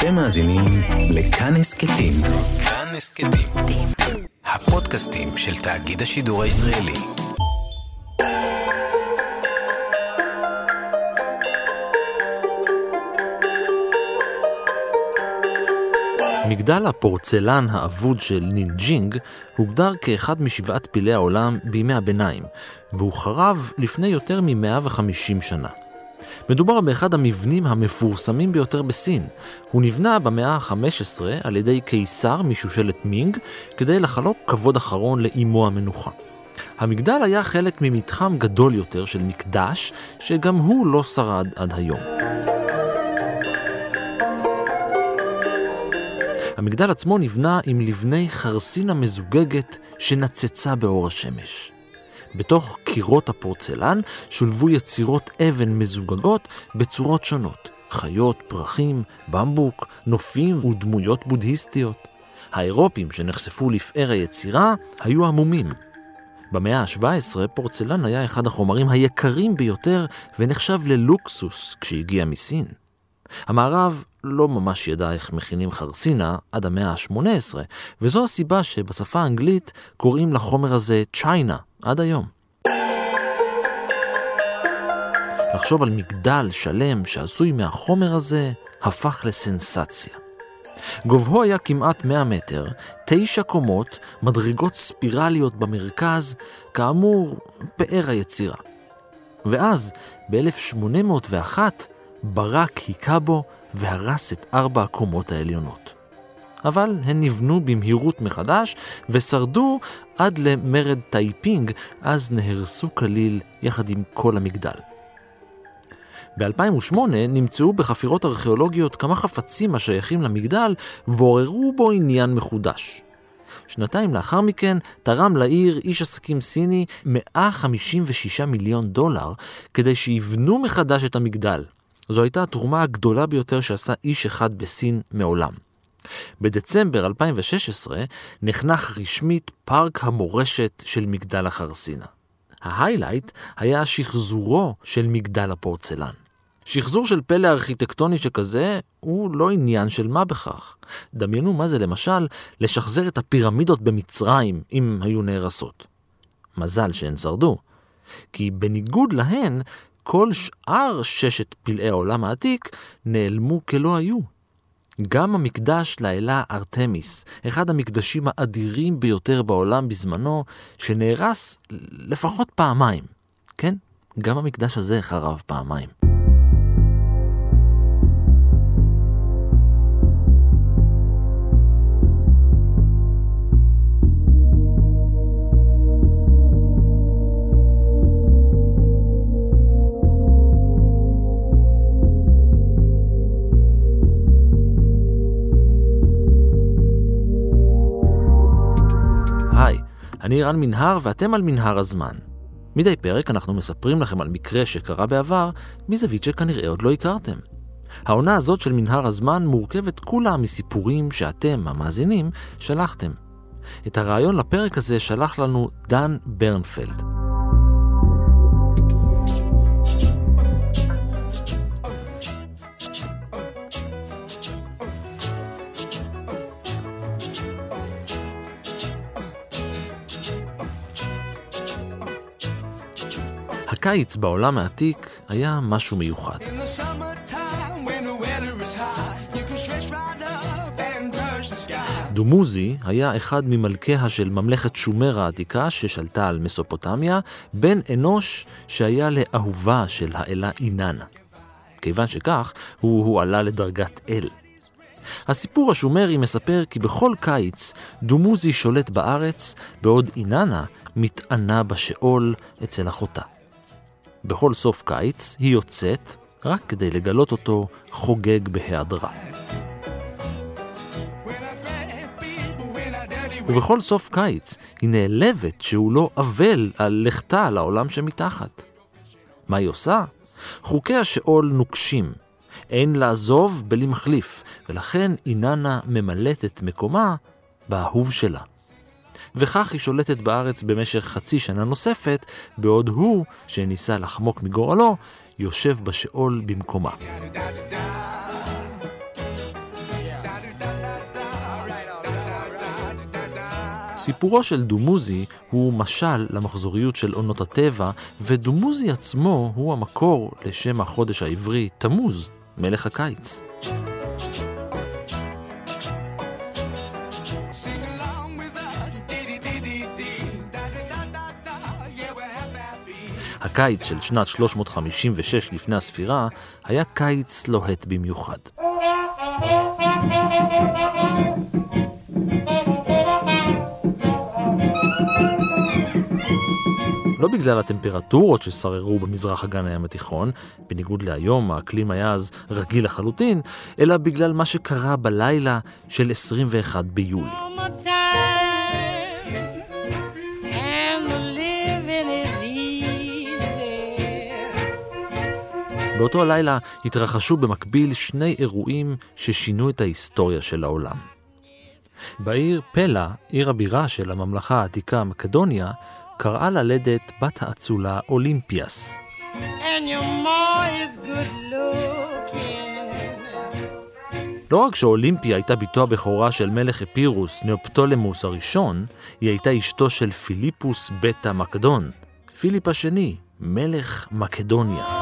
אתם מאזינים לכאן הסכתים. כאן הסכתים. הפודקאסטים של תאגיד השידור הישראלי. מגדל הפורצלן האבוד של נאנג'ינג הוגדר כאחד משבעת פלאי העולם בימי הביניים, והוא חרב לפני יותר מ-150 שנה. מדובר באחד המבנים המפורסמים ביותר בסין. הוא נבנה במאה ה-15 על ידי קיסר משושלת מינג כדי לחלוק כבוד אחרון לאימו המנוחה. המגדל היה חלק ממתחם גדול יותר של מקדש, שגם הוא לא שרד עד היום. המגדל עצמו נבנה עם לבני חרסינה מזוגגת שנצצה באור השמש. בתוך קירות הפורצלן שולבו יצירות אבן מזוגגות בצורות שונות, חיות, פרחים, במבוק, נופים ודמויות בודהיסטיות. האירופים שנחשפו לפאר היצירה היו עמומים. במאה ה-17 פורצלן היה אחד החומרים היקרים ביותר ונחשב ללוקסוס כשהגיע מסין. המערב לא ממש ידע איך מכינים חרסינה עד המאה ה-18, וזו הסיבה שבשפה האנגלית קוראים לחומר הזה צ'יינה עד היום. לחשוב על מגדל שלם שעשוי מהחומר הזה הפך לסנסציה. גובהו היה כמעט 100 מטר, תשע קומות, מדרגות ספירליות במרכז, כאמור, פאר היצירה. ואז, ב-1801, ברק היכה בו והרס את ארבע הקומות העליונות. אבל הן נבנו במהירות מחדש ושרדו עד למרד טייפינג, אז נהרסו כליל יחד עם כל המגדל. ב-2008 נמצאו בחפירות ארכיאולוגיות כמה חפצים השייכים למגדל ועוררו בו עניין מחודש. שנתיים לאחר מכן תרם לעיר איש עסקים סיני 156 מיליון דולר כדי שיבנו מחדש את המגדל. זו הייתה התרומה הגדולה ביותר שעשה איש אחד בסין מעולם. בדצמבר 2016 נחנך רשמית פארק המורשת של מגדל החרסינה. ההיילייט היה שחזורו של מגדל הפורצלן. שחזור של פלא ארכיטקטוני שכזה הוא לא עניין של מה בכך. דמיינו מה זה למשל לשחזר את הפירמידות במצרים אם היו נהרסות. מזל שהן שרדו. כי בניגוד להן, כל שאר ששת פלאי העולם העתיק נעלמו כלא היו. גם המקדש לאלה ארתמיס, אחד המקדשים האדירים ביותר בעולם בזמנו, שנהרס לפחות פעמיים. כן, גם המקדש הזה חרב פעמיים. אני רן מנהר ואתם על מנהר הזמן. מדי פרק אנחנו מספרים לכם על מקרה שקרה בעבר מזווית שכנראה עוד לא הכרתם. העונה הזאת של מנהר הזמן מורכבת כולה מסיפורים שאתם, המאזינים, שלחתם. את הרעיון לפרק הזה שלח לנו דן ברנפלד. הקיץ בעולם העתיק היה משהו מיוחד. דומוזי היה אחד ממלכיה של ממלכת שומר העתיקה ששלטה על מסופוטמיה, בן אנוש שהיה לאהובה של האלה איננה. כיוון שכך, הוא הועלה לדרגת אל. הסיפור השומרי מספר כי בכל קיץ דומוזי שולט בארץ, בעוד איננה מתענה בשאול אצל אחותה. בכל סוף קיץ היא יוצאת רק כדי לגלות אותו חוגג בהיעדרה. ובכל סוף קיץ היא נעלבת שהוא לא אבל על לכתה לעולם שמתחת. מה היא עושה? חוקי השאול נוקשים. אין לעזוב בלי מחליף, ולכן איננה ממלאת את מקומה באהוב שלה. וכך היא שולטת בארץ במשך חצי שנה נוספת, בעוד הוא, שניסה לחמוק מגורלו, יושב בשאול במקומה. סיפורו של דומוזי הוא משל למחזוריות של עונות הטבע, ודומוזי עצמו הוא המקור לשם החודש העברי תמוז, מלך הקיץ. הקיץ של שנת 356 לפני הספירה היה קיץ לוהט במיוחד. לא בגלל הטמפרטורות ששררו במזרח אגן הים התיכון, בניגוד להיום האקלים היה אז רגיל לחלוטין, אלא בגלל מה שקרה בלילה של 21 ביולי. באותו הלילה התרחשו במקביל שני אירועים ששינו את ההיסטוריה של העולם. בעיר פלה, עיר הבירה של הממלכה העתיקה מקדוניה, קראה ללדת בת האצולה אולימפיאס. לא רק שאולימפיה הייתה בתו הבכורה של מלך אפירוס, נאופטולמוס הראשון, היא הייתה אשתו של פיליפוס בטה מקדון, פיליפ השני, מלך מקדוניה.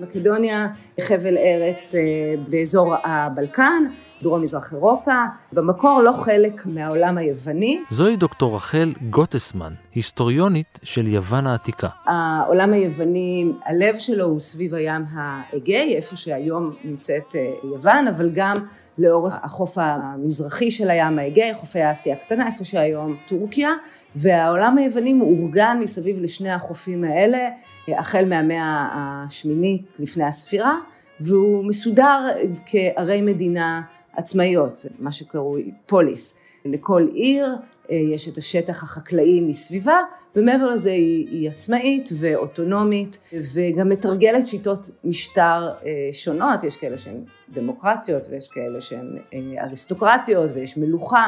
מקדוניה, חבל ארץ אה, באזור הבלקן, דרום מזרח אירופה, במקור לא חלק מהעולם היווני. זוהי דוקטור רחל גוטסמן, היסטוריונית של יוון העתיקה. העולם היווני, הלב שלו הוא סביב הים האגאי, איפה שהיום נמצאת אה, יוון, אבל גם לאורך החוף המזרחי של הים האגאי, חופי אסיה הקטנה, איפה שהיום טורקיה, והעולם היווני מאורגן מסביב לשני החופים האלה, החל מהמאה השמינית לפני הספירה, והוא מסודר כערי מדינה עצמאיות, מה שקרוי פוליס. לכל עיר אה, יש את השטח החקלאי מסביבה, ומעבר לזה היא, היא עצמאית ואוטונומית, וגם מתרגלת שיטות משטר אה, שונות, יש כאלה שהן דמוקרטיות ויש כאלה שהן אה, אריסטוקרטיות ויש מלוכה.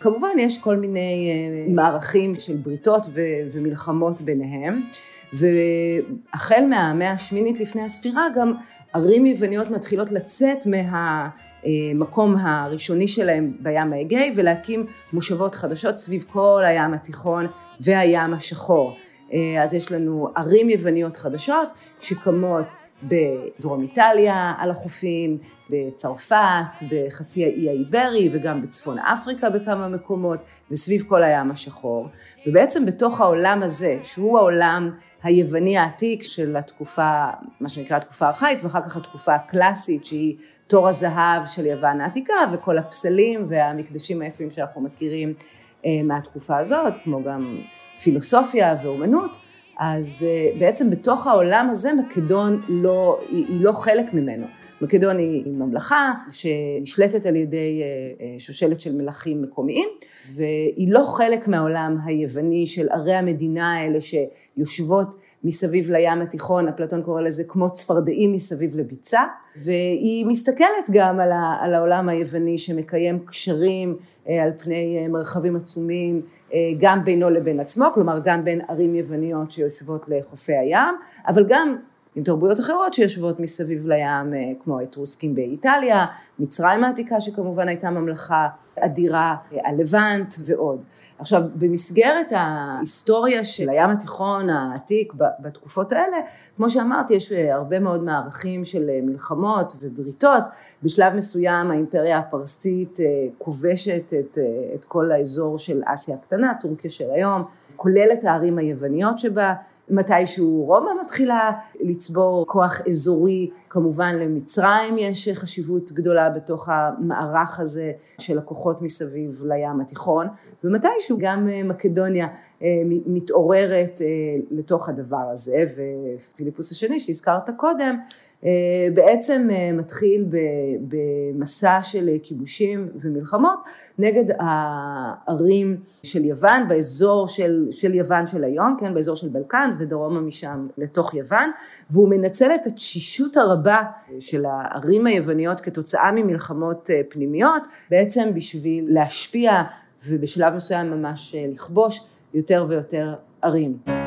כמובן יש כל מיני מערכים של בריתות ומלחמות ביניהם, והחל מהמאה השמינית לפני הספירה גם ערים יווניות מתחילות לצאת מה... המקום הראשוני שלהם בים האגאי ולהקים מושבות חדשות סביב כל הים התיכון והים השחור. אז יש לנו ערים יווניות חדשות שקמות בדרום איטליה על החופים, בצרפת, בחצי האי האיברי וגם בצפון אפריקה בכמה מקומות וסביב כל הים השחור. ובעצם בתוך העולם הזה, שהוא העולם היווני העתיק של התקופה, מה שנקרא התקופה הארכאית, ואחר כך התקופה הקלאסית שהיא תור הזהב של יוון העתיקה וכל הפסלים והמקדשים היפים שאנחנו מכירים אה, מהתקופה הזאת, כמו גם פילוסופיה ואומנות. אז אה, בעצם בתוך העולם הזה מקדון לא, היא, היא לא חלק ממנו. מקדון היא ממלכה שנשלטת על ידי אה, אה, שושלת של מלכים מקומיים, והיא לא חלק מהעולם היווני של ערי המדינה האלה שיושבות מסביב לים התיכון, אפלטון קורא לזה כמו צפרדעים מסביב לביצה, והיא מסתכלת גם על, ה, על העולם היווני שמקיים קשרים על פני מרחבים עצומים אה, גם בינו לבין עצמו, כלומר גם בין ערים יווניות שיושבות לחופי הים, אבל גם עם תרבויות אחרות שיושבות מסביב לים, אה, כמו האתרוסקים באיטליה, מצרים העתיקה שכמובן הייתה ממלכה אדירה, אה, הלבנט ועוד. עכשיו, במסגרת ההיסטוריה של הים התיכון העתיק בתקופות האלה, כמו שאמרתי, יש אה, הרבה מאוד מערכים של מלחמות ובריתות. בשלב מסוים האימפריה הפרסית כובשת את, את כל האזור של אסיה הקטנה, טורקיה של היום, כולל את הערים היווניות שבה, מתישהו רומא מתחילה לצבור כוח אזורי, כמובן למצרים יש חשיבות גדולה בתוך המערך הזה של הכוחות מסביב לים התיכון, ומתישהו גם אה, מקדוניה אה, מתעוררת אה, לתוך הדבר הזה, ופיליפוס השני שהזכרת קודם, בעצם אה, מתחיל במסע של כיבושים ומלחמות נגד הערים של יוון, באזור של, של יוון של היום, כן, באזור של בלקן ודרומה משם לתוך יוון, והוא מנצל את התשישות הרבה של הערים היווניות כתוצאה ממלחמות אה, פנימיות, בעצם בשביל להשפיע ובשלב מסוים ממש לכבוש יותר ויותר ערים.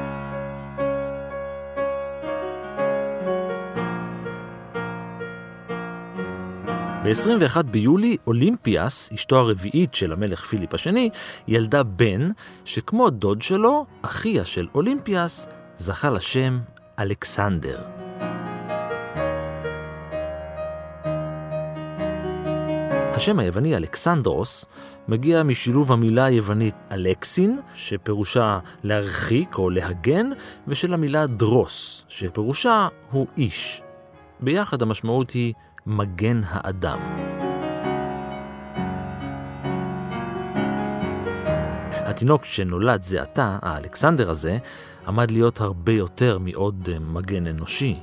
ב-21 ביולי, אולימפיאס, אשתו הרביעית של המלך פיליפ השני, ילדה בן, שכמו דוד שלו, אחיה של אולימפיאס, זכה לשם אלכסנדר. השם היווני אלכסנדרוס מגיע משילוב המילה היוונית אלקסין, שפירושה להרחיק או להגן, ושל המילה דרוס, שפירושה הוא איש. ביחד המשמעות היא מגן האדם. התינוק שנולד זה עתה, האלכסנדר הזה, עמד להיות הרבה יותר מעוד מגן אנושי.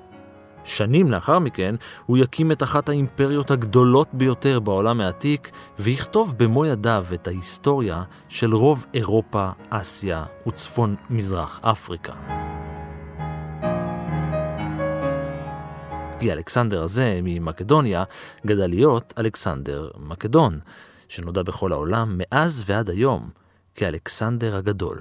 שנים לאחר מכן הוא יקים את אחת האימפריות הגדולות ביותר בעולם העתיק ויכתוב במו ידיו את ההיסטוריה של רוב אירופה, אסיה וצפון מזרח אפריקה. כי אלכסנדר הזה ממקדוניה גדל להיות אלכסנדר מקדון, שנודע בכל העולם מאז ועד היום כאלכסנדר הגדול.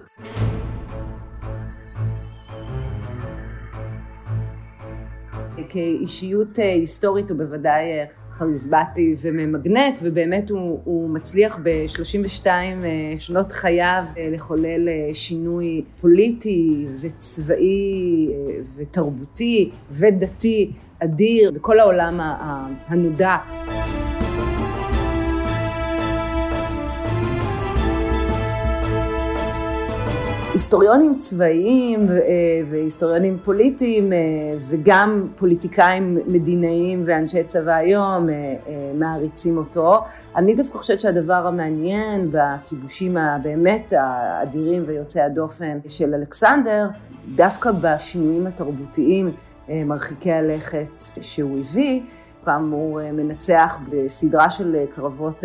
כאישיות אה, היסטורית הוא בוודאי אה, כריזמטי וממגנט, ובאמת הוא, הוא מצליח ב-32 אה, שנות חייו לחולל שינוי פוליטי וצבאי ותרבותי ודתי אדיר בכל העולם הנודע. היסטוריונים צבאיים אה, והיסטוריונים פוליטיים אה, וגם פוליטיקאים מדינאיים ואנשי צבא היום אה, מעריצים אותו. אני דווקא חושבת שהדבר המעניין בכיבושים הבאמת האדירים ויוצאי הדופן של אלכסנדר, דווקא בשינויים התרבותיים מרחיקי הלכת שהוא הביא, כאמור מנצח בסדרה של קרבות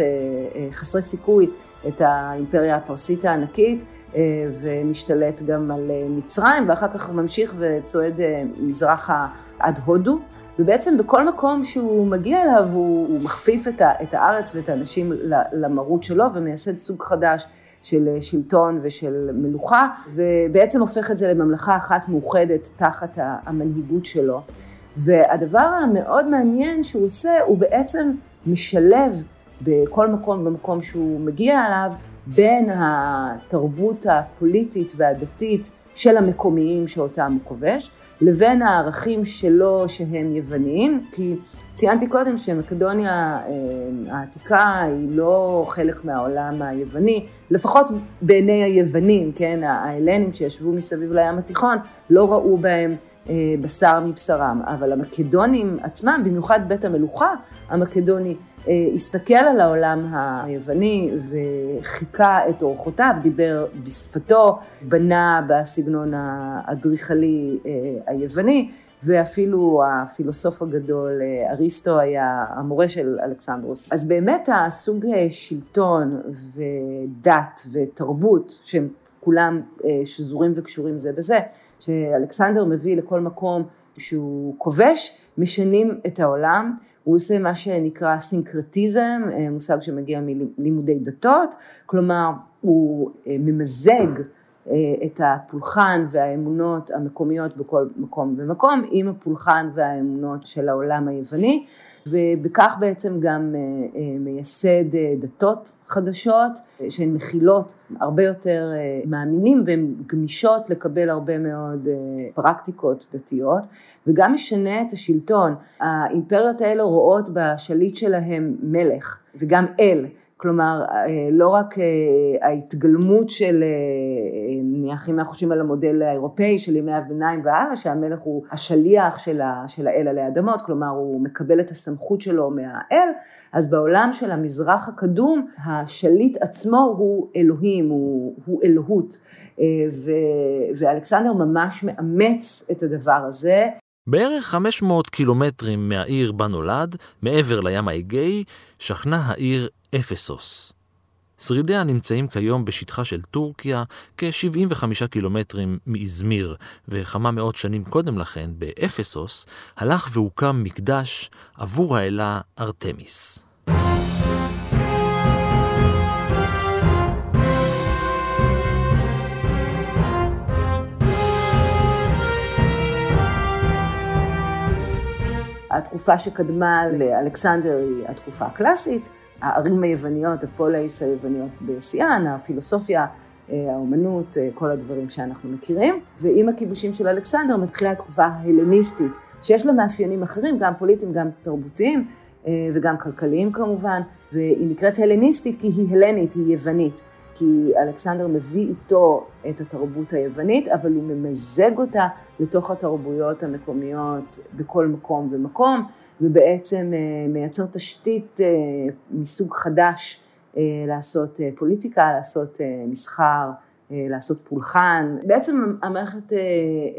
חסרי סיכוי את האימפריה הפרסית הענקית. אה, ומשתלט גם על אה, מצרים, ואחר כך ממשיך וצועד אה, מזרחה עד הודו. ובעצם בכל מקום שהוא מגיע אליו הוא, הוא מכפיף את, ה, את הארץ ואת האנשים למרות שלו ומייסד סוג חדש של שלטון ושל מלוכה, ובעצם הופך את זה לממלכה אחת מאוחדת תחת המנהיגות שלו. והדבר המאוד מעניין שהוא עושה, הוא בעצם משלב בכל מקום במקום שהוא מגיע אליו בין התרבות הפוליטית והדתית של המקומיים שאותם הוא כובש, לבין הערכים שלו שהם יווניים, כי ציינתי קודם שמקדוניה אה, העתיקה היא לא חלק מהעולם היווני, לפחות בעיני היוונים, כן, ההלנים שישבו מסביב לים התיכון, לא ראו בהם בשר מבשרם, אבל המקדונים עצמם, במיוחד בית המלוכה המקדוני, אה, הסתכל על העולם היווני וחיכה את אורחותיו, דיבר בשפתו, בנה בסגנון האדריכלי אה, היווני, ואפילו הפילוסוף הגדול אה, אריסטו היה המורה של אלכסנדרוס. אז באמת הסוג שלטון ודת ותרבות, שהם כולם שזורים וקשורים זה בזה, שאלכסנדר מביא לכל מקום שהוא כובש, משנים את העולם. הוא עושה מה שנקרא סינקרטיזם, אה, מושג שמגיע מלימודי דתות, כלומר הוא אה, ממזג אה, את הפולחן והאמונות המקומיות בכל מקום ומקום עם הפולחן והאמונות של העולם היווני. ובכך בעצם גם אה, אה, מייסד אה, דתות חדשות שהן מכילות הרבה יותר מאמינים והן גמישות לקבל הרבה מאוד פרקטיקות דתיות וגם משנה את השלטון. האימפריות האלה רואות בשליט שלהם מלך וגם אל. כלומר, אה, לא רק אה, ההתגלמות של, אה, נניח אם אנחנו חושבים על המודל האירופאי של ימי הביניים והלאה, שהמלך הוא השליח של, ה, של האל עלי אדמות, כלומר הוא מקבל את הסמכות שלו מהאל, אז בעולם של המזרח הקדום, השליט עצמו הוא אלוהים, הוא, הוא אלוהות, ו, ואלכסנדר ממש מאמץ את הדבר הזה. בערך 500 קילומטרים מהעיר בה נולד, מעבר לים האגאי, שכנה העיר אפסוס. שרידיה נמצאים כיום בשטחה של טורקיה, כ-75 קילומטרים מאזמיר, וכמה מאות שנים קודם לכן, באפסוס, הלך והוקם מקדש עבור האלה ארתמיס. התקופה שקדמה לאלכסנדר היא התקופה הקלאסית, הערים היווניות, הפולייס היווניות בשיאן, הפילוסופיה, אה, האומנות, אה, כל הדברים שאנחנו מכירים. ועם הכיבושים של אלכסנדר מתחילה התקופה ההלניסטית, שיש לה מאפיינים אחרים, גם פוליטיים, גם תרבותיים אה, וגם כלכליים כמובן, והיא נקראת הלניסטית כי היא הלנית, היא יוונית. כי אלכסנדר מביא איתו את התרבות היוונית, אבל הוא ממזג אותה לתוך התרבויות המקומיות בכל מקום ומקום, ובעצם אה, מייצר תשתית אה, מסוג חדש אה, לעשות פוליטיקה, לעשות מסחר, לעשות פולחן. בעצם המערכת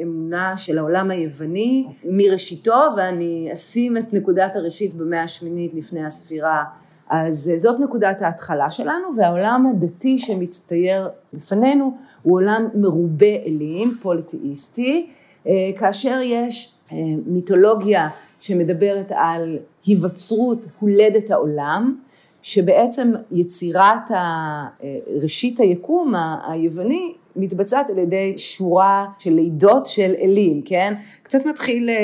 אמונה של העולם היווני מראשיתו, ואני אשים את נקודת הראשית במאה השמינית לפני הספירה אז אה, זאת נקודת ההתחלה שלנו, והעולם הדתי שמצטייר לפנינו הוא עולם מרובה אלים, פוליטאיסטי, אה, כאשר יש אה, מיתולוגיה שמדברת על היווצרות הולדת העולם, שבעצם יצירת ראשית היקום היווני מתבצעת על ידי שורה של לידות של אלים, כן? קצת מתחיל אה,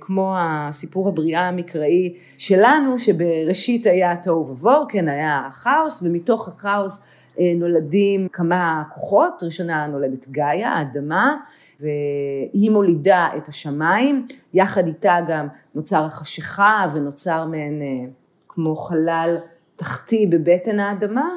כמו הסיפור הבריאה המקראי שלנו, שבראשית היה תוהו ובוהו, כן, היה כאוס, ומתוך הכאוס אה, נולדים כמה כוחות, ראשונה נולדת גאיה, האדמה, והיא מולידה את השמיים, יחד איתה גם נוצר החשיכה ונוצר מעין אה, כמו חלל תחתי בבטן האדמה,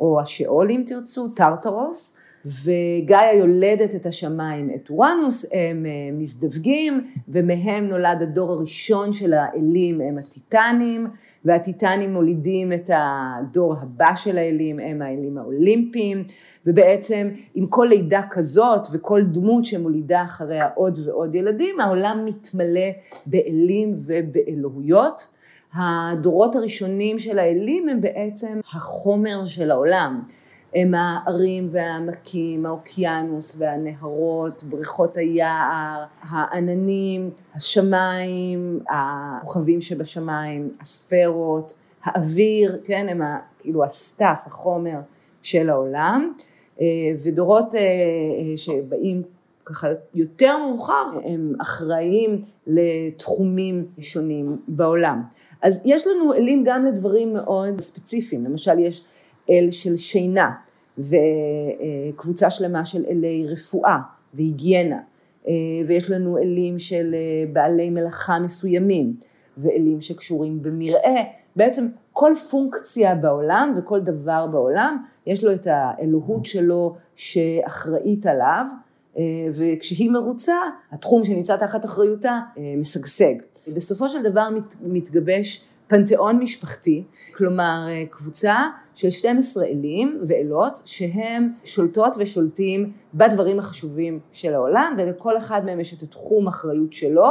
או השאול אם תרצו, טרטרוס, וגאיה יולדת את השמיים, את אורנוס, הם אה, מזדווגים, ומהם נולד הדור הראשון של האלים, הם הטיטנים, והטיטנים מולידים את הדור הבא של האלים, הם האלים האולימפיים, ובעצם עם כל לידה כזאת וכל דמות שמולידה אחריה עוד ועוד ילדים, העולם מתמלא באלים ובאלוהויות. הדורות הראשונים של האלים הם בעצם החומר של העולם. הם הערים והעמקים, האוקיינוס והנהרות, בריכות היער, העננים, השמיים, הכוכבים שבשמיים, הספרות, האוויר, כן, הם כאילו ה stuff, החומר של העולם, אה, ודורות אה, אה, שבאים ככה יותר מאוחר, הם אחראים לתחומים שונים בעולם. אז יש לנו אלים גם לדברים מאוד ספציפיים, למשל יש אל של שינה וקבוצה שלמה של אלי רפואה והיגיינה ויש לנו אלים של בעלי מלאכה מסוימים ואלים שקשורים במרעה, בעצם כל פונקציה בעולם וכל דבר בעולם יש לו את האלוהות שלו שאחראית עליו וכשהיא מרוצה התחום שנמצא תחת אחריותה משגשג. בסופו של דבר מתגבש פנתיאון משפחתי, כלומר אה, קבוצה של 12 אלים ואלות שהם שולטות ושולטים בדברים החשובים של העולם ולכל אחד מהם יש את התחום אחריות שלו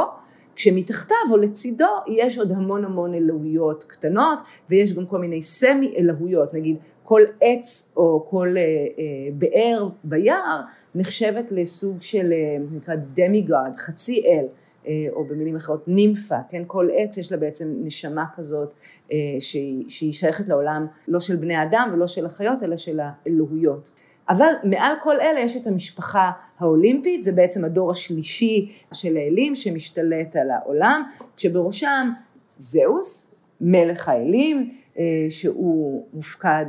כשמתחתיו או לצידו יש עוד המון המון אלוהויות קטנות ויש גם כל מיני סמי אלוהויות, נגיד כל עץ או כל אה, אה, באר ביער נחשבת לסוג של אה, נקרא דמיגוד, חצי אל. אה, או במילים אחרות נימפה, כן, כל עץ יש לה בעצם נשמה כזאת אה, שהיא, שהיא שייכת לעולם לא של בני אדם ולא של החיות אלא של האלוהויות. אבל מעל כל אלה יש את המשפחה האולימפית, זה בעצם הדור השלישי של האלים שמשתלט על העולם, כשבראשם זהוס, מלך האלים, אה, שהוא מופקד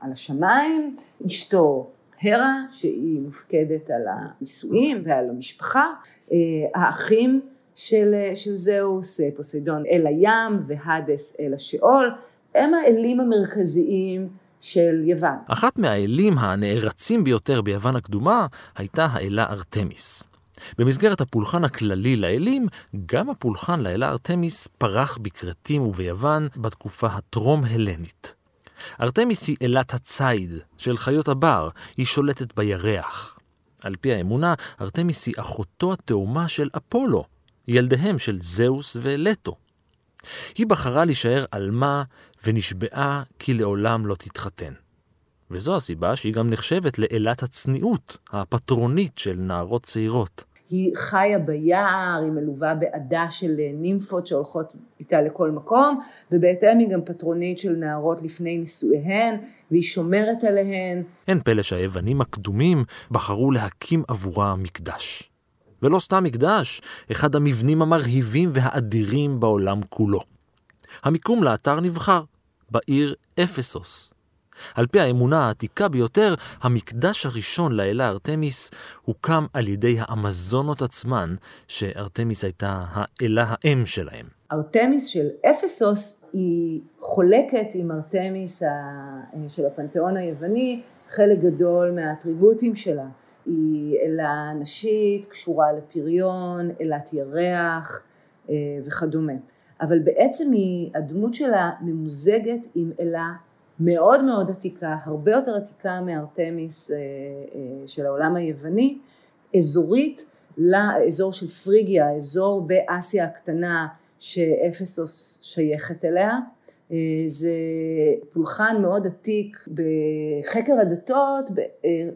על השמיים, אשתו הרה שהיא מופקדת על הנישואים ועל המשפחה, האחים של, של זהוס, פוסיידון אל הים והדס אל השאול, הם האלים המרכזיים של יוון. אחת מהאלים הנערצים ביותר ביוון הקדומה הייתה האלה ארתמיס. במסגרת הפולחן הכללי לאלים, גם הפולחן לאלה ארתמיס פרח בכרתים וביוון בתקופה הטרום-הלנית. ארתמיס היא אלת הציד של חיות הבר, היא שולטת בירח. על פי האמונה, ארתמיס היא אחותו התאומה של אפולו, ילדיהם של זהוס ולטו. היא בחרה להישאר עלמה ונשבעה כי לעולם לא תתחתן. וזו הסיבה שהיא גם נחשבת לאלת הצניעות, הפטרונית של נערות צעירות. היא חיה ביער, היא מלווה בעדה של נימפות שהולכות איתה לכל מקום, ובהתאם היא גם פטרונית של נערות לפני נישואיהן, והיא שומרת עליהן. אין פלא שהיוונים הקדומים בחרו להקים עבורה מקדש. ולא סתם מקדש, אחד המבנים המרהיבים והאדירים בעולם כולו. המיקום לאתר נבחר, בעיר אפסוס. על פי האמונה העתיקה ביותר, המקדש הראשון לאלה ארתמיס הוקם על ידי האמזונות עצמן, שארתמיס הייתה האלה האם שלהם. ארתמיס של אפסוס היא חולקת עם ארתמיס של הפנתיאון היווני חלק גדול מהאטריבוטים שלה. היא אלה נשית, קשורה לפריון, אלת ירח אה, וכדומה. אבל בעצם היא, הדמות שלה ממוזגת עם אלה מאוד מאוד עתיקה, הרבה יותר עתיקה מארתמיס אה, אה, של העולם היווני, אזורית לאזור של פריגיה, אזור באסיה הקטנה שאפסוס שייכת אליה. אה, זה פולחן מאוד עתיק בחקר הדתות,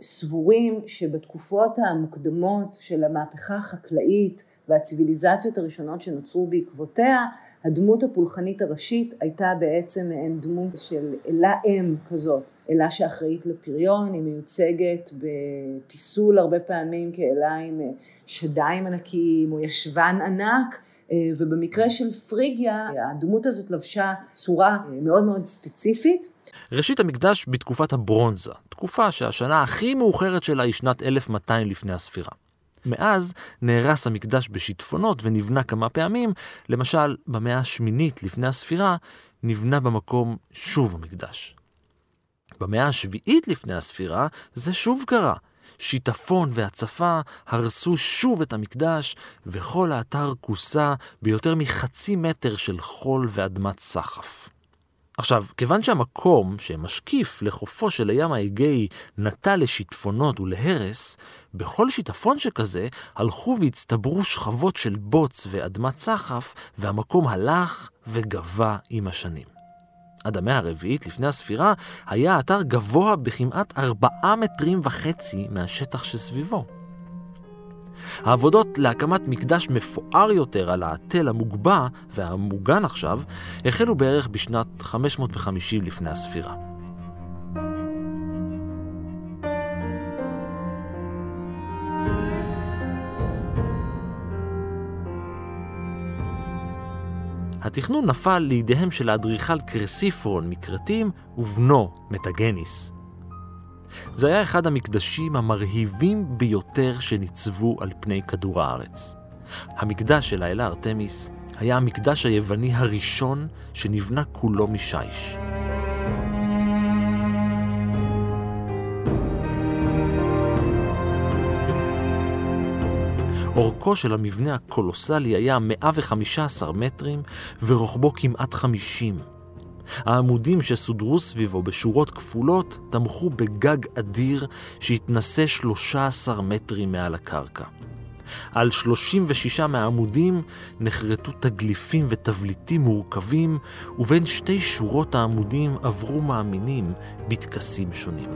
סבורים שבתקופות המוקדמות של המהפכה החקלאית והציוויליזציות הראשונות שנוצרו בעקבותיה, הדמות הפולחנית הראשית הייתה בעצם מעין דמות של אלה אם כזאת, אלה שאחראית לפריון, היא מיוצגת בפיסול הרבה פעמים כאלה עם שדיים ענקיים או ישבן ענק, ובמקרה של פריגיה הדמות הזאת לבשה צורה מאוד מאוד ספציפית. ראשית המקדש בתקופת הברונזה, תקופה שהשנה הכי מאוחרת שלה היא שנת 1200 לפני הספירה. מאז נהרס המקדש בשיטפונות ונבנה כמה פעמים, למשל במאה השמינית לפני הספירה נבנה במקום שוב המקדש. במאה השביעית לפני הספירה זה שוב קרה. שיטפון והצפה הרסו שוב את המקדש, וכל האתר כוסה ביותר מחצי מטר של חול ואדמת סחף. עכשיו, כיוון שהמקום שמשקיף לחופו של הים האגאי נטע לשיטפונות ולהרס, בכל שיטפון שכזה הלכו והצטברו שכבות של בוץ ואדמת סחף, והמקום הלך וגבה עם השנים. עד המאה הרביעית לפני הספירה היה האתר גבוה בכמעט ארבעה מטרים וחצי מהשטח שסביבו. העבודות להקמת מקדש מפואר יותר על התל המוגבע והמוגן עכשיו החלו בערך בשנת 550 לפני הספירה. התכנון נפל לידיהם של האדריכל קרסיפרון מקרטים ובנו מטגניס. זה היה אחד המקדשים המרהיבים ביותר שניצבו על פני כדור הארץ. המקדש של האלה ארתמיס היה המקדש היווני הראשון שנבנה כולו משיש. אורכו של המבנה הקולוסלי היה 115 מטרים ורוחבו כמעט 50. העמודים שסודרו סביבו בשורות כפולות תמכו בגג אדיר שהתנסה 13 מטרים מעל הקרקע. על 36 מהעמודים נחרטו תגליפים ותבליטים מורכבים, ובין שתי שורות העמודים עברו מאמינים בטקסים שונים.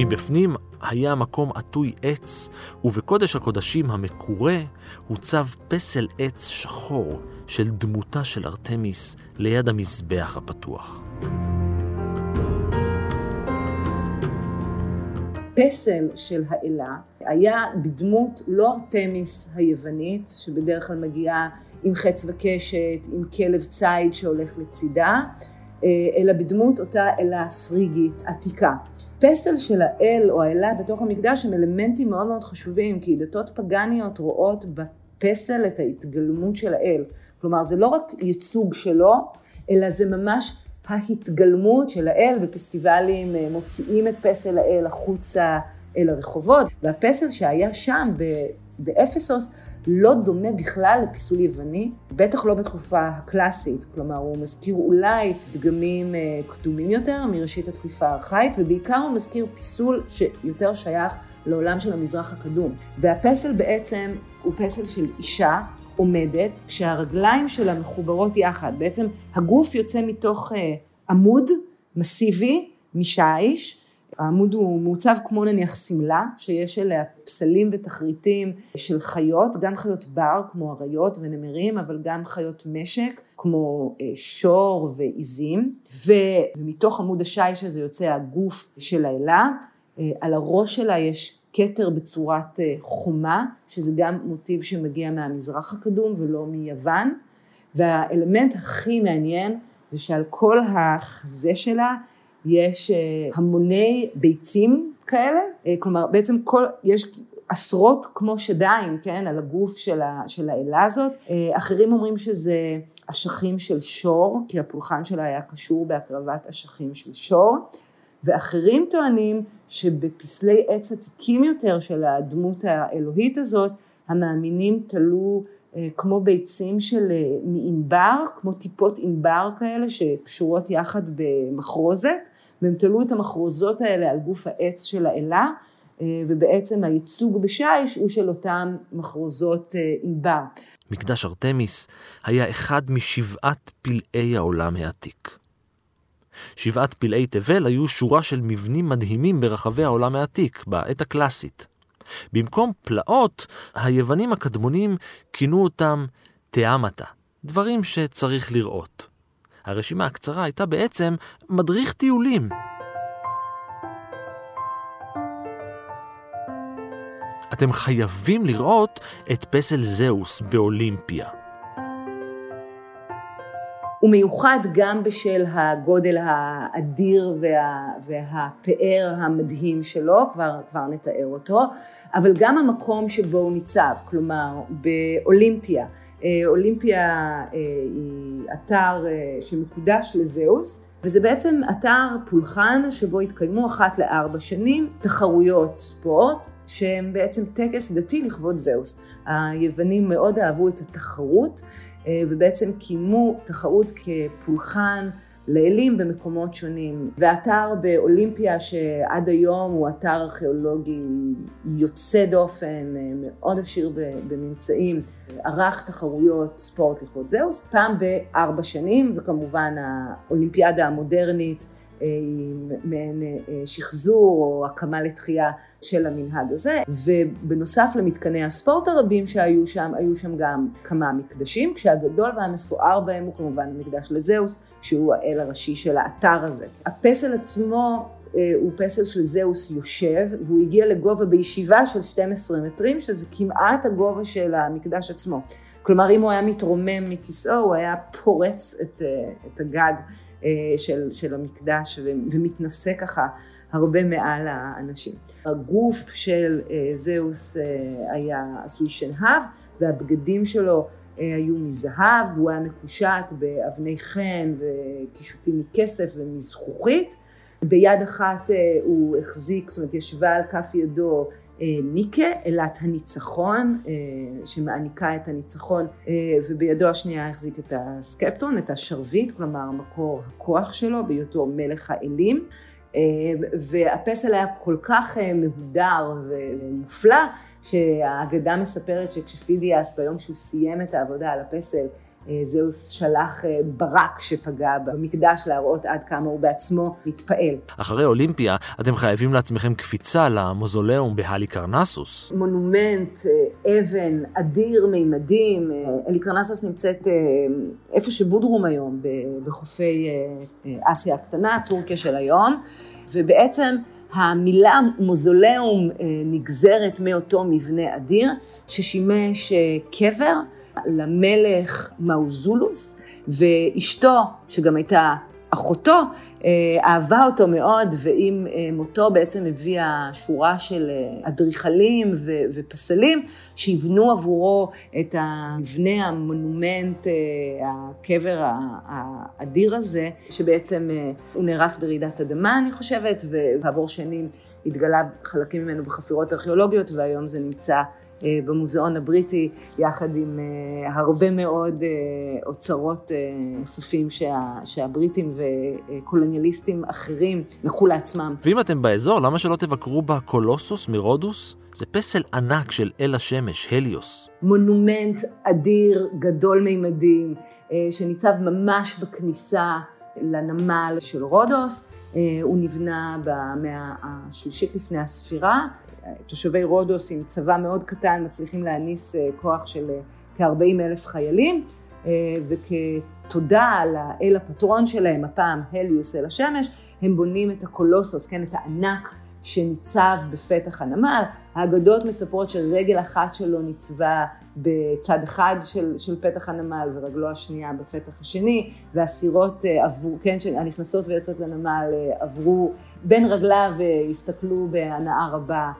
מבפנים היה מקום עטוי עץ, ובקודש הקודשים המקורה הוצב פסל עץ שחור של דמותה של ארתמיס ליד המזבח הפתוח. פסל של האלה היה בדמות לא ארתמיס היוונית, שבדרך כלל מגיעה עם חץ וקשת, עם כלב ציד שהולך לצידה, אלא בדמות אותה אלה פריגית עתיקה. פסל של האל או האלה בתוך המקדש הם אלמנטים מאוד מאוד חשובים, כי דתות פגניות רואות בפסל את ההתגלמות של האל. כלומר, זה לא רק ייצוג שלו, אלא זה ממש ההתגלמות של האל, בפסטיבלים אה, מוציאים את פסל האל החוצה אל הרחובות, והפסל שהיה שם באפסוס לא דומה בכלל לפיסול יווני, בטח לא בתקופה הקלאסית, כלומר הוא מזכיר אולי דגמים אה, קדומים יותר מראשית התקופה הארכאית, ובעיקר הוא מזכיר פיסול שיותר שייך לעולם של המזרח הקדום. והפסל בעצם הוא פסל של אישה עומדת, כשהרגליים שלה מחוברות יחד, בעצם הגוף יוצא מתוך אה, עמוד מסיבי משיש, העמוד הוא מעוצב כמו נניח שמלה, שיש אליה פסלים ותחריטים של חיות, גם חיות בר כמו אריות ונמרים, אבל גם חיות משק כמו אה, שור ועיזים, ומתוך עמוד השיש הזה יוצא הגוף של האלה, אה, על הראש שלה יש כתר בצורת אה, חומה, שזה גם מוטיב שמגיע מהמזרח הקדום ולא מיוון, והאלמנט הכי מעניין זה שעל כל החזה שלה יש המוני ביצים כאלה, כלומר בעצם כל, יש עשרות כמו שדיים, כן, על הגוף של האלה הזאת, אחרים אומרים שזה אשכים של שור, כי הפולחן שלה היה קשור בהקרבת אשכים של שור, ואחרים טוענים שבפסלי עץ עתיקים יותר של הדמות האלוהית הזאת, המאמינים תלו אה, כמו ביצים של אה, מענבר, כמו טיפות ענבר כאלה שקשורות יחד במחרוזת, והם תלו את המחרוזות האלה על גוף העץ של האלה, אה, ובעצם הייצוג בשיש הוא של אותם מחרוזות ענבר. מקדש ארתמיס היה אחד משבעת פלאי העולם העתיק. שבעת פלאי תבל היו שורה של מבנים מדהימים ברחבי העולם העתיק, בעת הקלאסית. במקום פלאות, היוונים הקדמונים כינו אותם תיאמתה, דברים שצריך לראות. הרשימה הקצרה הייתה בעצם מדריך טיולים. אתם חייבים לראות את פסל זהוס באולימפיה. הוא מיוחד גם בשל הגודל האדיר וה, והפאר המדהים שלו, כבר, כבר נתאר אותו, אבל גם המקום שבו הוא ניצב, כלומר באולימפיה. אה, אולימפיה אה, היא אתר אה, שמקודש לזהוס, וזה בעצם אתר פולחן שבו התקיימו אחת לארבע שנים תחרויות ספורט שהם בעצם טקס דתי לכבוד זהוס. היוונים מאוד אהבו את התחרות ובעצם קיימו תחרות כפולחן לאלים במקומות שונים. והאתר באולימפיה שעד היום הוא אתר ארכיאולוגי יוצא דופן, אה, מאוד עשיר בממצאים, ערך תחרויות ספורט לכבוד זהוס, פעם בארבע שנים, וכמובן האולימפיאדה המודרנית היא מעין אה, שחזור או הקמה לתחייה של המנהג הזה ובנוסף למתקני הספורט הרבים שהיו שם היו שם גם כמה מקדשים כשהגדול והמפואר בהם הוא כמובן המקדש לזהוס שהוא האל הראשי של האתר הזה. הפסל עצמו אה, הוא פסל של זהוס יושב והוא הגיע לגובה בישיבה של 12 מטרים שזה כמעט הגובה של המקדש עצמו. כלומר אם הוא היה מתרומם מכיסאו הוא היה פורץ את, אה, את הגג אה, של, של המקדש ומתנשא ככה הרבה מעל האנשים. הגוף של אה, זהוס אה, היה עשוי שנהב והבגדים שלו היו מזהב והוא היה מקושט באבני חן וקישוטים מכסף ומזכוכית. ביד אחת הוא החזיק, זאת אומרת ישבה על כף ידו ניקה, אלת הניצחון, אה, שמעניקה את הניצחון, אה, ובידו השנייה החזיק את הסקפטון, את השרביט, כלומר מקור הכוח שלו, בהיותו מלך האלים. אה, והפסל היה כל כך מהודר ומופלא, שהאגדה מספרת שכשפידיאס ביום שהוא סיים את העבודה על הפסל זהוס שלח אה, ברק שפגע במקדש להראות עד כמה הוא בעצמו מתפעל. אחרי אולימפיה אתם חייבים לעצמכם קפיצה למוזולאום בהליקרנסוס. מונומנט, אה, אבן, אדיר מימדים. הליקרנסוס נמצאת איפה שבודרום היום, בחופי אסיה הקטנה, טורקיה של היום, ובעצם המילה מוזולאום נגזרת מאותו מבנה אדיר ששימש קבר. למלך מאוזולוס, ואשתו, שגם הייתה אחותו, אה, אהבה אותו מאוד, ועם אה, מותו בעצם הביאה שורה של אה, אדריכלים ופסלים שיבנו עבורו את המבנה, המונומנט, הקבר האדיר הזה, שבעצם הוא נהרס ברעידת אדמה, אני חושבת, וכעבור שנים התגלה חלקים ממנו בחפירות ארכיאולוגיות, והיום זה נמצא במוזיאון הבריטי, יחד עם אה, הרבה מאוד אה, אוצרות נוספים שה, שהבריטים וקולוניאליסטים אחרים לקחו לעצמם. ואם אתם באזור, למה שלא תבקרו בקולוסוס מרודוס? זה פסל ענק של אל השמש, הליוס. מונומנט אדיר, גדול מימדים, שניצב ממש בכניסה לנמל של רודוס. הוא נבנה במאה השלישית לפני הספירה. תושבי רודוס עם צבא מאוד קטן מצליחים להניס כוח של כ-40 אלף חיילים, וכתודה לאל הפטרון שלהם, הפעם הליוס אל השמש, הם בונים את הקולוסוס, כן, את הענק שניצב בפתח הנמל. האגדות מספרות שרגל אחת שלו ניצבה בצד אחד של, של פתח הנמל ורגלו השנייה בפתח השני, והסירות אה, עברו, כן, הנכנסות ויוצאות לנמל אה, עברו בין רגליו והסתכלו בהנאה רבה אה,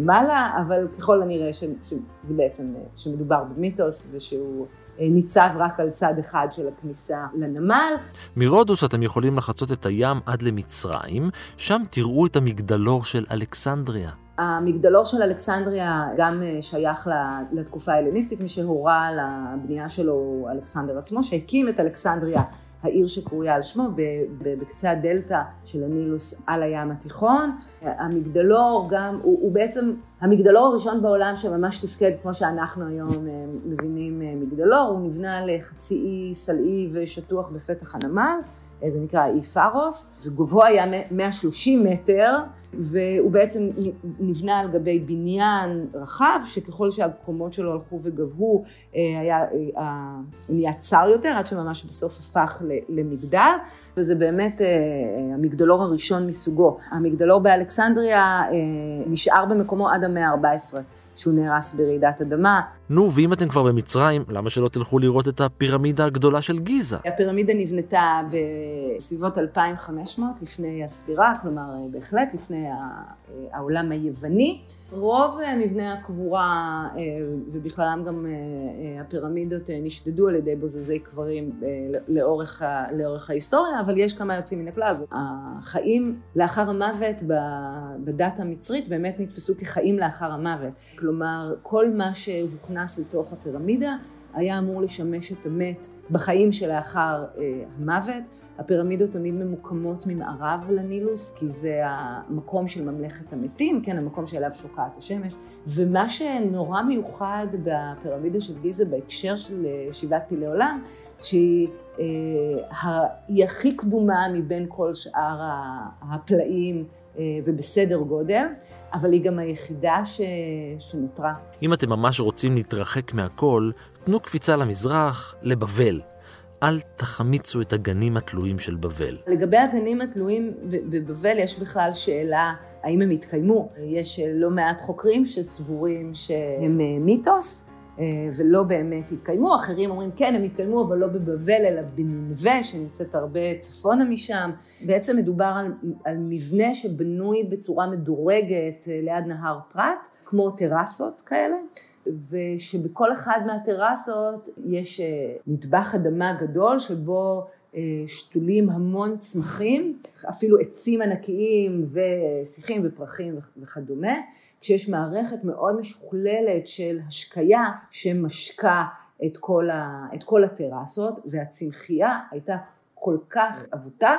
מעלה, אבל ככל הנראה שזה בעצם, שמדובר במיתוס ושהוא ניצב רק על צד אחד של הכניסה לנמל. מרודוס אתם יכולים לחצות את הים עד למצרים, שם תראו את המגדלור של אלכסנדריה. המגדלור של אלכסנדריה גם אה, שייך לתקופה ההלניסטית, מי שהורה לבנייה שלו אלכסנדר עצמו, שהקים את אלכסנדריה העיר שקרויה על שמו, בקצה הדלתא של הנילוס על הים התיכון. המגדלור גם, הוא, הוא בעצם המגדלור הראשון בעולם שממש תפקד כמו שאנחנו היום אה, מבינים אה, מגדלור, הוא נבנה לחצי אי סלעי ושטוח בפתח הנמל. זה נקרא אי פארוס, וגובהו היה 130 מטר, והוא בעצם נבנה על גבי בניין רחב, שככל שהקומות שלו הלכו וגבהו, אה, היה, אה, נהיה צר יותר, עד שממש בסוף הפך למגדל, וזה באמת אה, המגדלור הראשון מסוגו. המגדלור באלכסנדריה נשאר במקומו עד המאה ה-14. שהוא נהרס ברעידת אדמה. נו, ואם אתם כבר במצרים, למה שלא תלכו לראות את הפירמידה הגדולה של גיזה? הפירמידה נבנתה בסביבות 2500 לפני הספירה, כלומר בהחלט לפני העולם היווני. רוב מבני הקבורה ובכללם גם הפירמידות נשדדו על ידי בוזזי קברים לאורך, לאורך ההיסטוריה, אבל יש כמה יוצאים מן הכלל. החיים לאחר המוות בדת המצרית באמת נתפסו כחיים לאחר המוות. כלומר, כל מה שהוכנס לתוך הפירמידה היה אמור לשמש את המת בחיים שלאחר אה, המוות. הפירמידות תמיד ממוקמות ממערב לנילוס, כי זה המקום של ממלכת המתים, כן, המקום שאליו שוקעת השמש. ומה שנורא מיוחד בפירמידה של גיזה בהקשר של אה, שבעת פלאי עולם, שהיא אה, היא הכי קדומה מבין כל שאר הפלאים אה, ובסדר גודל. אבל היא גם היחידה ש... שנותרה. אם אתם ממש רוצים להתרחק מהכל, תנו קפיצה למזרח, לבבל. אל תחמיצו את הגנים התלויים של בבל. לגבי הגנים התלויים בבבל יש בכלל שאלה האם הם התקיימו. יש לא מעט חוקרים שסבורים שהם אה, מיתוס. אה, ולא באמת התקיימו, אחרים אומרים כן הם התקיימו אבל לא בבבל אלא בננבה שנמצאת הרבה צפונה משם. בעצם מדובר על, על מבנה שבנוי בצורה מדורגת אה, ליד נהר פרת, כמו טרסות כאלה. ושבכל אחד מהטרסות יש אה, נטבח אדמה גדול שבו שתולים המון צמחים, אפילו עצים ענקיים ושיחים ופרחים וכדומה. כשיש מערכת מאוד משוכללת של השקיה שמשקה את כל, ה, את כל הטרסות והצמחייה הייתה כל כך אבותה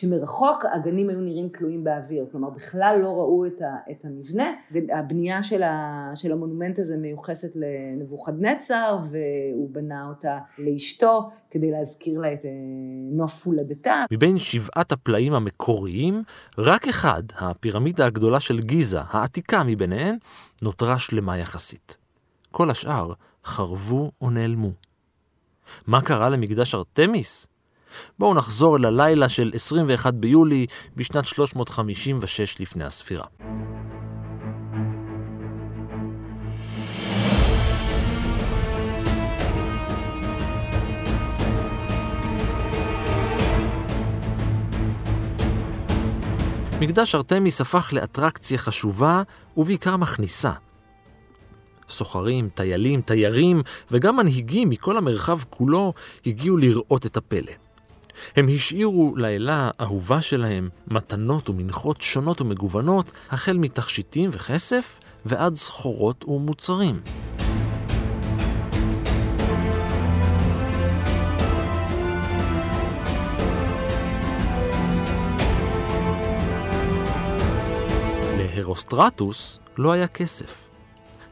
שמרחוק הגנים היו נראים תלויים באוויר, כלומר בכלל לא ראו את, ה, את המבנה. הבנייה של, ה, של המונומנט הזה מיוחסת לנבוכדנצר והוא בנה אותה לאשתו כדי להזכיר לה את אה, נוף הולדתה. מבין שבעת הפלאים המקוריים, רק אחד, הפירמידה הגדולה של גיזה, העתיקה מביניהן, נותרה שלמה יחסית. כל השאר חרבו או נעלמו. מה קרה למקדש ארתמיס? בואו נחזור אל הלילה של 21 ביולי בשנת 356 לפני הספירה. מקדש ארתמיס הפך לאטרקציה חשובה ובעיקר מכניסה. סוחרים, טיילים, תיירים וגם מנהיגים מכל המרחב כולו הגיעו לראות את הפלא. הם השאירו לאלה האהובה שלהם מתנות ומנחות שונות ומגוונות, החל מתכשיטים וכסף ועד סחורות ומוצרים. להרוסטרטוס לא היה כסף.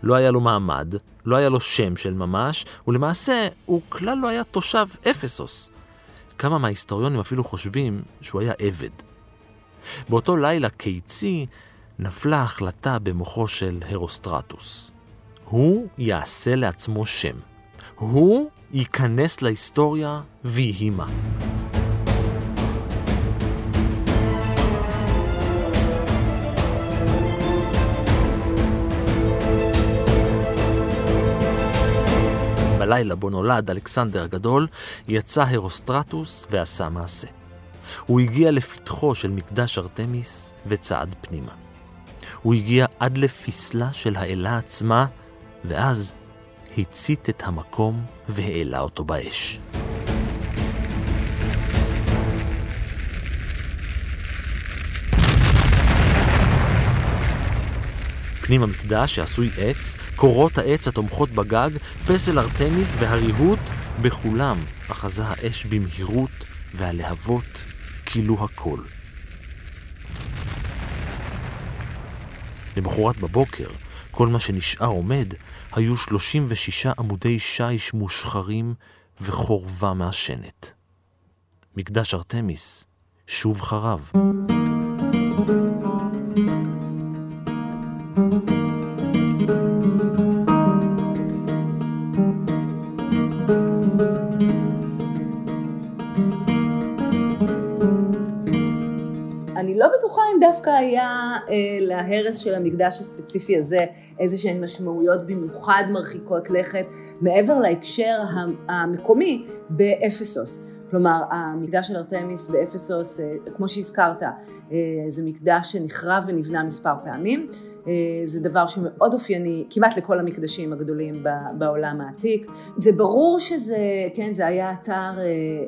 לא היה לו מעמד, לא היה לו שם של ממש, ולמעשה הוא כלל לא היה תושב אפסוס. כמה מההיסטוריונים אפילו חושבים שהוא היה עבד. באותו לילה קיצי נפלה החלטה במוחו של הרוסטרטוס. הוא יעשה לעצמו שם. הוא ייכנס להיסטוריה ויהי מה. בלילה בו נולד אלכסנדר הגדול, יצא הרוסטרטוס ועשה מעשה. הוא הגיע לפתחו של מקדש ארתמיס וצעד פנימה. הוא הגיע עד לפסלה של האלה עצמה, ואז הצית את המקום והעלה אותו באש. פנים המקדש שעשוי עץ, קורות העץ התומכות בגג, פסל ארתמיס והריהוט, בכולם אחזה האש במהירות והלהבות כילו הכל. למחרת בבוקר, כל מה שנשאר עומד היו 36 עמודי שיש מושחרים וחורבה מעשנת. מקדש ארתמיס שוב חרב. דווקא היה אה, להרס של המקדש הספציפי הזה איזה שהן משמעויות במיוחד מרחיקות לכת מעבר להקשר המקומי באפסוס. כלומר, המקדש של ארתמיס באפסוס, אה, כמו שהזכרת, אה, זה מקדש שנחרב ונבנה מספר פעמים. אה, זה דבר שמאוד אופייני כמעט לכל המקדשים הגדולים בעולם העתיק. זה ברור שזה, כן, זה היה אתר אה,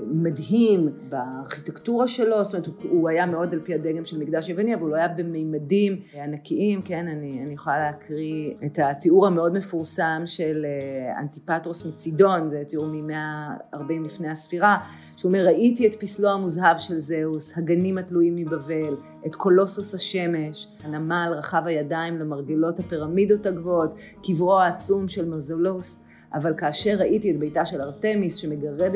מדהים בארכיטקטורה שלו, זאת אומרת, הוא היה מאוד על פי הדגם של מקדש יווני, אבל הוא היה במימדים ענקיים, כן, אני, אני יכולה להקריא את התיאור המאוד מפורסם של אה, אנטיפטרוס מצידון, זה תיאור מ-140 לפני הספירה, שהוא אומר, ראיתי את פסלו המוזהב של זהוס, הגנים התלויים מבבל, את קולוסוס השמש, הנמל רחב הידיים למרגלות הפירמידות הגבוהות, קברו העצום של מוזולוס, אבל כאשר ראיתי את ביתה של ארתמיס שמגרד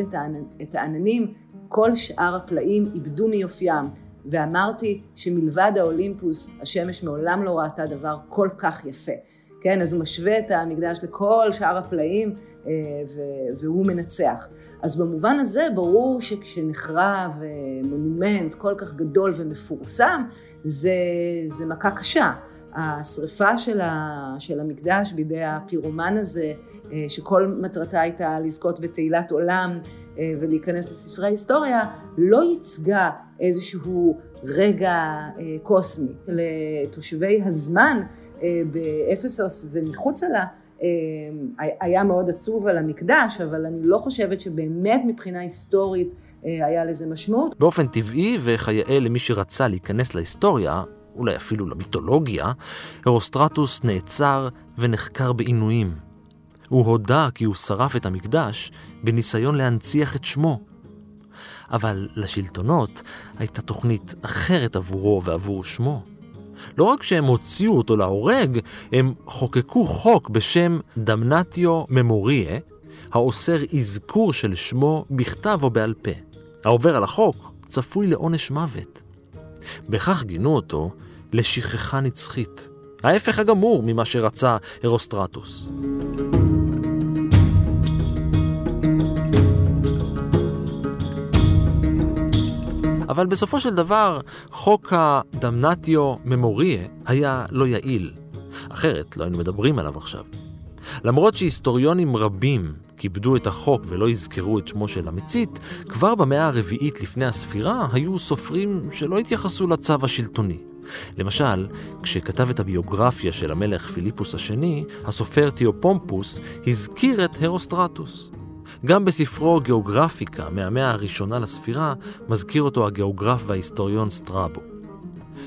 את העננים, כל שאר הפלאים איבדו מיופיים, ואמרתי שמלבד האולימפוס, השמש מעולם לא ראתה דבר כל כך יפה. כן, אז הוא משווה את המקדש לכל שאר הפלאים אה, והוא מנצח. אז במובן הזה ברור שכשנחרב אה, מונומנט כל כך גדול ומפורסם, זה, זה מכה קשה. השריפה של, ה, של המקדש בידי הפירומן הזה, אה, שכל מטרתה הייתה לזכות בתהילת עולם ולהיכנס לספרי ההיסטוריה, לא ייצגה איזשהו רגע קוסמי. לתושבי הזמן באפסוס ומחוצה לה, אה, היה מאוד עצוב על המקדש, אבל אני לא חושבת שבאמת מבחינה היסטורית אה, היה לזה משמעות. באופן טבעי, וכיאה למי שרצה להיכנס להיסטוריה, אולי אפילו למיתולוגיה, הרוסטרטוס נעצר ונחקר בעינויים. הוא הודה כי הוא שרף את המקדש בניסיון להנציח את שמו. אבל לשלטונות הייתה תוכנית אחרת עבורו ועבור שמו. לא רק שהם הוציאו אותו להורג, הם חוקקו חוק בשם דמנטיו ממוריה, האוסר אזכור של שמו בכתב או בעל פה. העובר על החוק צפוי לעונש מוות. בכך גינו אותו לשכחה נצחית, ההפך הגמור ממה שרצה הרוסטרטוס. אבל בסופו של דבר, חוק הדמנטיו ממוריה היה לא יעיל. אחרת לא היינו מדברים עליו עכשיו. למרות שהיסטוריונים רבים כיבדו את החוק ולא יזכרו את שמו של המצית, כבר במאה הרביעית לפני הספירה היו סופרים שלא התייחסו לצו השלטוני. למשל, כשכתב את הביוגרפיה של המלך פיליפוס השני, הסופר תיאופומפוס הזכיר את הרוסטרטוס. גם בספרו גיאוגרפיקה מהמאה הראשונה לספירה, מזכיר אותו הגיאוגרף וההיסטוריון סטראבו.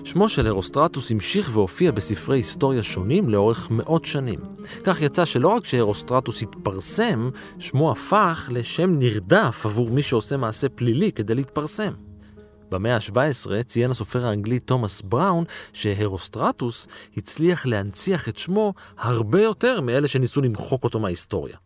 שמו של הרוסטרטוס המשיך והופיע בספרי היסטוריה שונים לאורך מאות שנים. כך יצא שלא רק שהרוסטרטוס התפרסם, שמו הפך לשם נרדף עבור מי שעושה מעשה פלילי כדי להתפרסם. במאה ה-17 ציין הסופר האנגלי תומאס בראון שהרוסטרטוס הצליח להנציח את שמו הרבה יותר מאלה שניסו למחוק אותו מההיסטוריה.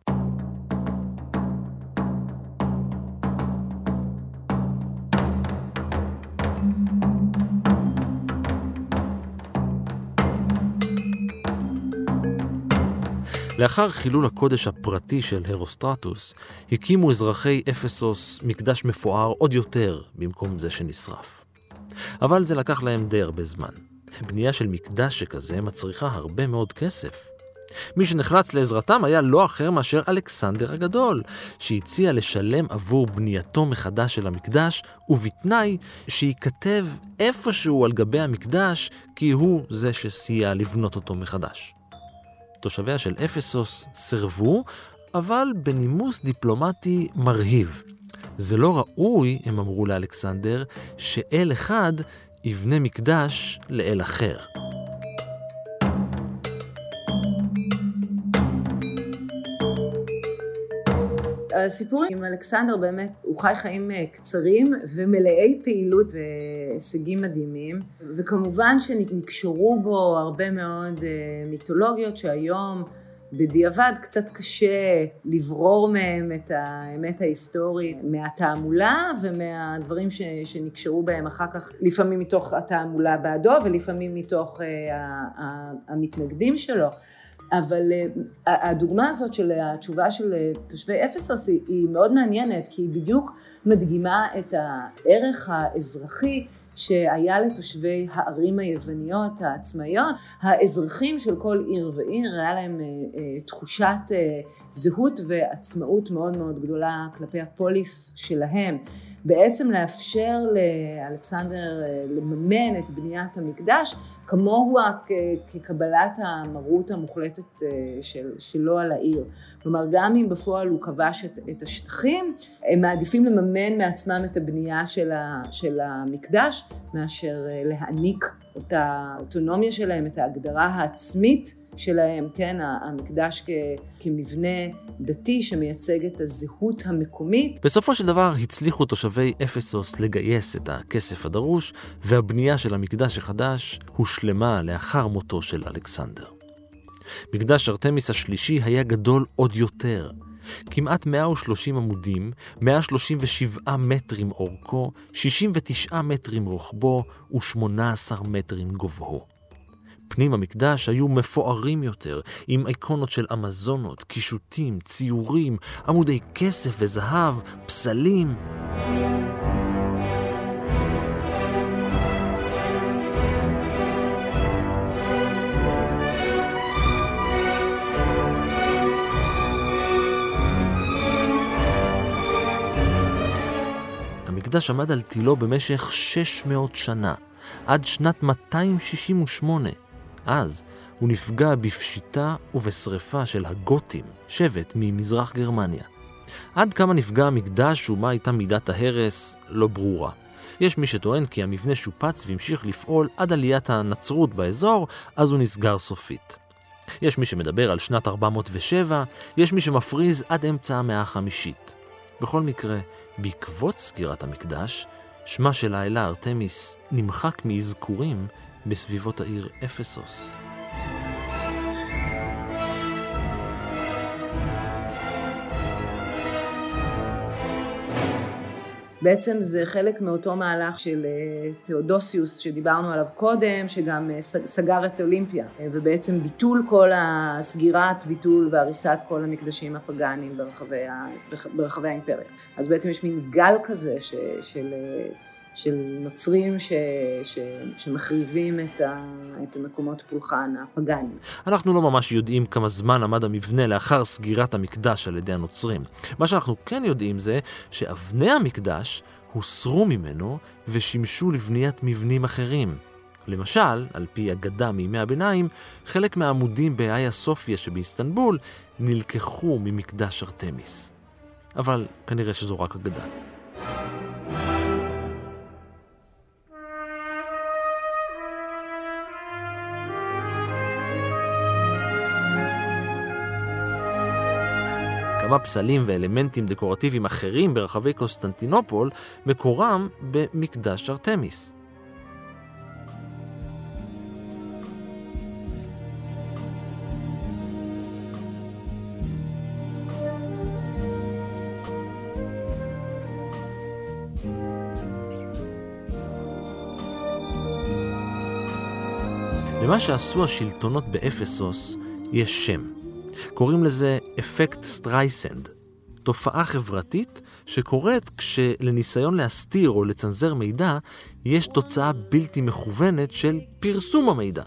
לאחר חילול הקודש הפרטי של הרוסטרטוס, הקימו אזרחי אפסוס מקדש מפואר עוד יותר במקום זה שנשרף. אבל זה לקח להם די הרבה זמן. בנייה של מקדש שכזה מצריכה הרבה מאוד כסף. מי שנחלץ לעזרתם היה לא אחר מאשר אלכסנדר הגדול, שהציע לשלם עבור בנייתו מחדש של המקדש, ובתנאי שייכתב איפשהו על גבי המקדש, כי הוא זה שסייע לבנות אותו מחדש. תושביה של אפסוס סירבו, אבל בנימוס דיפלומטי מרהיב. זה לא ראוי, הם אמרו לאלכסנדר, שאל אחד יבנה מקדש לאל אחר. הסיפור עם אלכסנדר באמת, הוא חי חיים אה, קצרים ומלאי פעילות והישגים מדהימים, וכמובן שנקשרו בו הרבה מאוד אה, מיתולוגיות שהיום בדיעבד קצת קשה לברור מהם את האמת ההיסטורית מהתעמולה ומהדברים ש, שנקשרו בהם אחר כך, לפעמים מתוך התעמולה בעדו ולפעמים מתוך uh, המתנגדים שלו. אבל uh, הדוגמה הזאת של התשובה של תושבי אפסוס היא, היא מאוד מעניינת, כי היא בדיוק מדגימה את הערך האזרחי שהיה לתושבי הערים היווניות העצמאיות, האזרחים של כל עיר ועיר, היה להם אה, אה, תחושת אה, זהות ועצמאות מאוד מאוד גדולה כלפי הפוליס שלהם. בעצם לאפשר לאלכסנדר לממן את בניית המקדש כמוהו כקבלת המרות המוחלטת של, שלו על העיר. כלומר, גם אם בפועל הוא כבש את, את השטחים, הם מעדיפים לממן מעצמם את הבנייה של, ה, של המקדש, מאשר להעניק את האוטונומיה שלהם, את ההגדרה העצמית שלהם, כן, המקדש כ, כמבנה דתי שמייצג את הזהות המקומית. בסופו של דבר הצליחו תושבי אפסוס לגייס את הכסף הדרוש, והבנייה של המקדש החדש הושלמה לאחר מותו של אלכסנדר. מקדש ארתמיס השלישי היה גדול עוד יותר. כמעט 130 עמודים, 137 מטרים אורכו, 69 מטרים רוחבו ו-18 מטרים גובהו. פנים המקדש היו מפוארים יותר, עם איקונות של אמזונות, קישוטים, ציורים, עמודי כסף וזהב, פסלים. המקדש עמד על תילו במשך 600 שנה, עד שנת 268. אז הוא נפגע בפשיטה ובשרפה של הגותים, שבט ממזרח גרמניה. עד כמה נפגע המקדש ומה הייתה מידת ההרס, לא ברורה. יש מי שטוען כי המבנה שופץ והמשיך לפעול עד עליית הנצרות באזור, אז הוא נסגר סופית. יש מי שמדבר על שנת 407, יש מי שמפריז עד אמצע המאה החמישית. בכל מקרה, בעקבות סגירת המקדש, שמה של האלה ארתמיס נמחק מאזכורים בסביבות העיר אפסוס. בעצם זה חלק מאותו מהלך של אה, תאודוסיוס שדיברנו עליו קודם, שגם אה, סגר את אולימפיה, אה, ובעצם ביטול כל הסגירת, ביטול והריסת כל המקדשים הפגאניים ברחבי, ברחבי האימפריה. אז בעצם יש מין גל כזה ש, של של נוצרים ש, ש, שמחריבים את, ה, את המקומות פולחן הפגאניים. אנחנו לא ממש יודעים כמה זמן עמד המבנה לאחר סגירת המקדש על ידי הנוצרים. מה שאנחנו כן יודעים זה שאבני המקדש הוסרו ממנו ושימשו לבניית מבנים אחרים. למשל, על פי אגדה מימי הביניים, חלק מהעמודים באיה סופיה שבאיסטנבול נלקחו ממקדש ארתמיס. אבל כנראה שזו רק אגדה. כמה פסלים ואלמנטים דקורטיביים אחרים ברחבי קוסטנטינופול, מקורם במקדש ארתמיס. למה שעשו השלטונות באפסוס יש שם. קוראים לזה אפקט סטרייסנד, תופעה חברתית שקורית כשלניסיון להסתיר או לצנזר מידע יש תוצאה בלתי מכוונת של פרסום המידע.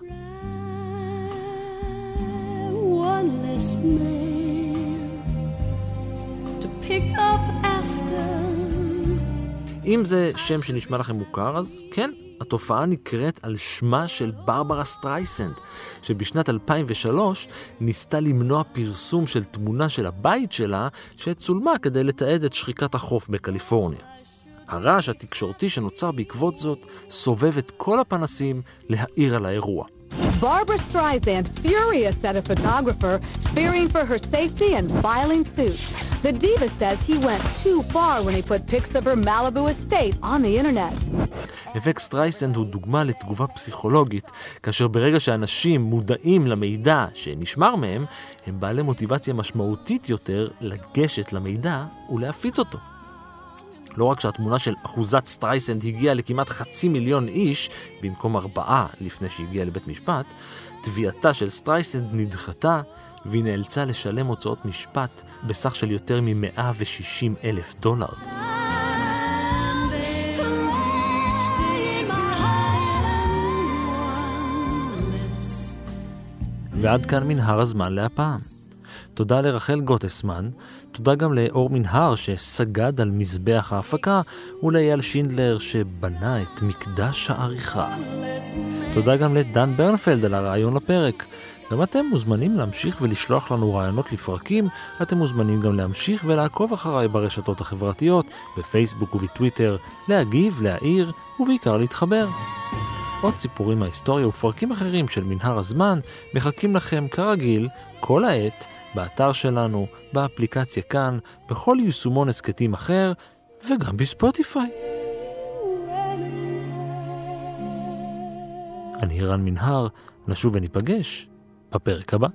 אם זה שם שנשמע לכם מוכר, אז כן, התופעה נקראת על שמה של ברברה סטרייסנד, שבשנת 2003 ניסתה למנוע פרסום של תמונה של הבית שלה, שצולמה כדי לתעד את שחיקת החוף בקליפורניה. הרעש התקשורתי שנוצר בעקבות זאת סובב את כל הפנסים להאיר על האירוע. Barbra Streisand furious at a photographer, fearing for her safety and filing suit. The diva says he went too far when he put pics of her Malibu estate on the internet. אפקט סטרייסנד הוא דוגמה לתגובה פסיכולוגית, כאשר ברגע שאנשים מודעים למידע שנשמר מהם, הם בעלי מוטיבציה משמעותית יותר לגשת למידע ולהפיץ אותו. לא רק שהתמונה של אחוזת סטרייסנד הגיעה לכמעט חצי מיליון איש, במקום ארבעה לפני שהגיעה לבית משפט, תביעתה של סטרייסנד נדחתה, והיא נאלצה לשלם הוצאות משפט בסך של יותר מ-160 אלף דולר. ועד כאן מנהר הזמן להפעם. תודה לרחל גוטסמן, תודה גם לאור מנהר שסגד על מזבח ההפקה, ולאייל שינדלר שבנה את מקדש העריכה. תודה גם לדן ברנפלד על הרעיון לפרק. גם אתם מוזמנים להמשיך ולשלוח לנו רעיונות לפרקים, אתם מוזמנים גם להמשיך ולעקוב אחריי ברשתות החברתיות, בפייסבוק ובטוויטר, להגיב, להעיר ובעיקר להתחבר. עוד סיפורים מההיסטוריה ופרקים אחרים של מנהר הזמן מחכים לכם כרגיל כל העת באתר שלנו, באפליקציה כאן, בכל יישומון הסכתים אחר, וגם בספוטיפיי. אני רן מנהר, נשוב וניפגש בפרק הבא.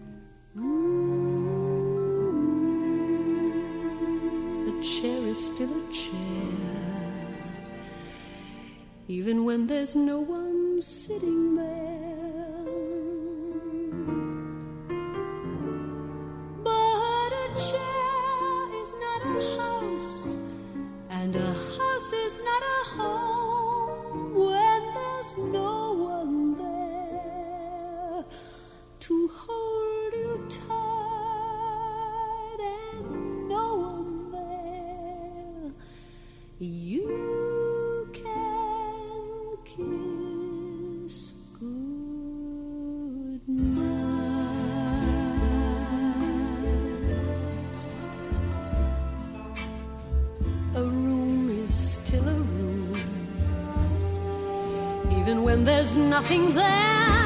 even when there's no one sitting there. chair is not a house, and a house is not a home when there's no one there to hold you tight and no one there. You can kiss good. A room is still a room, even when there's nothing there.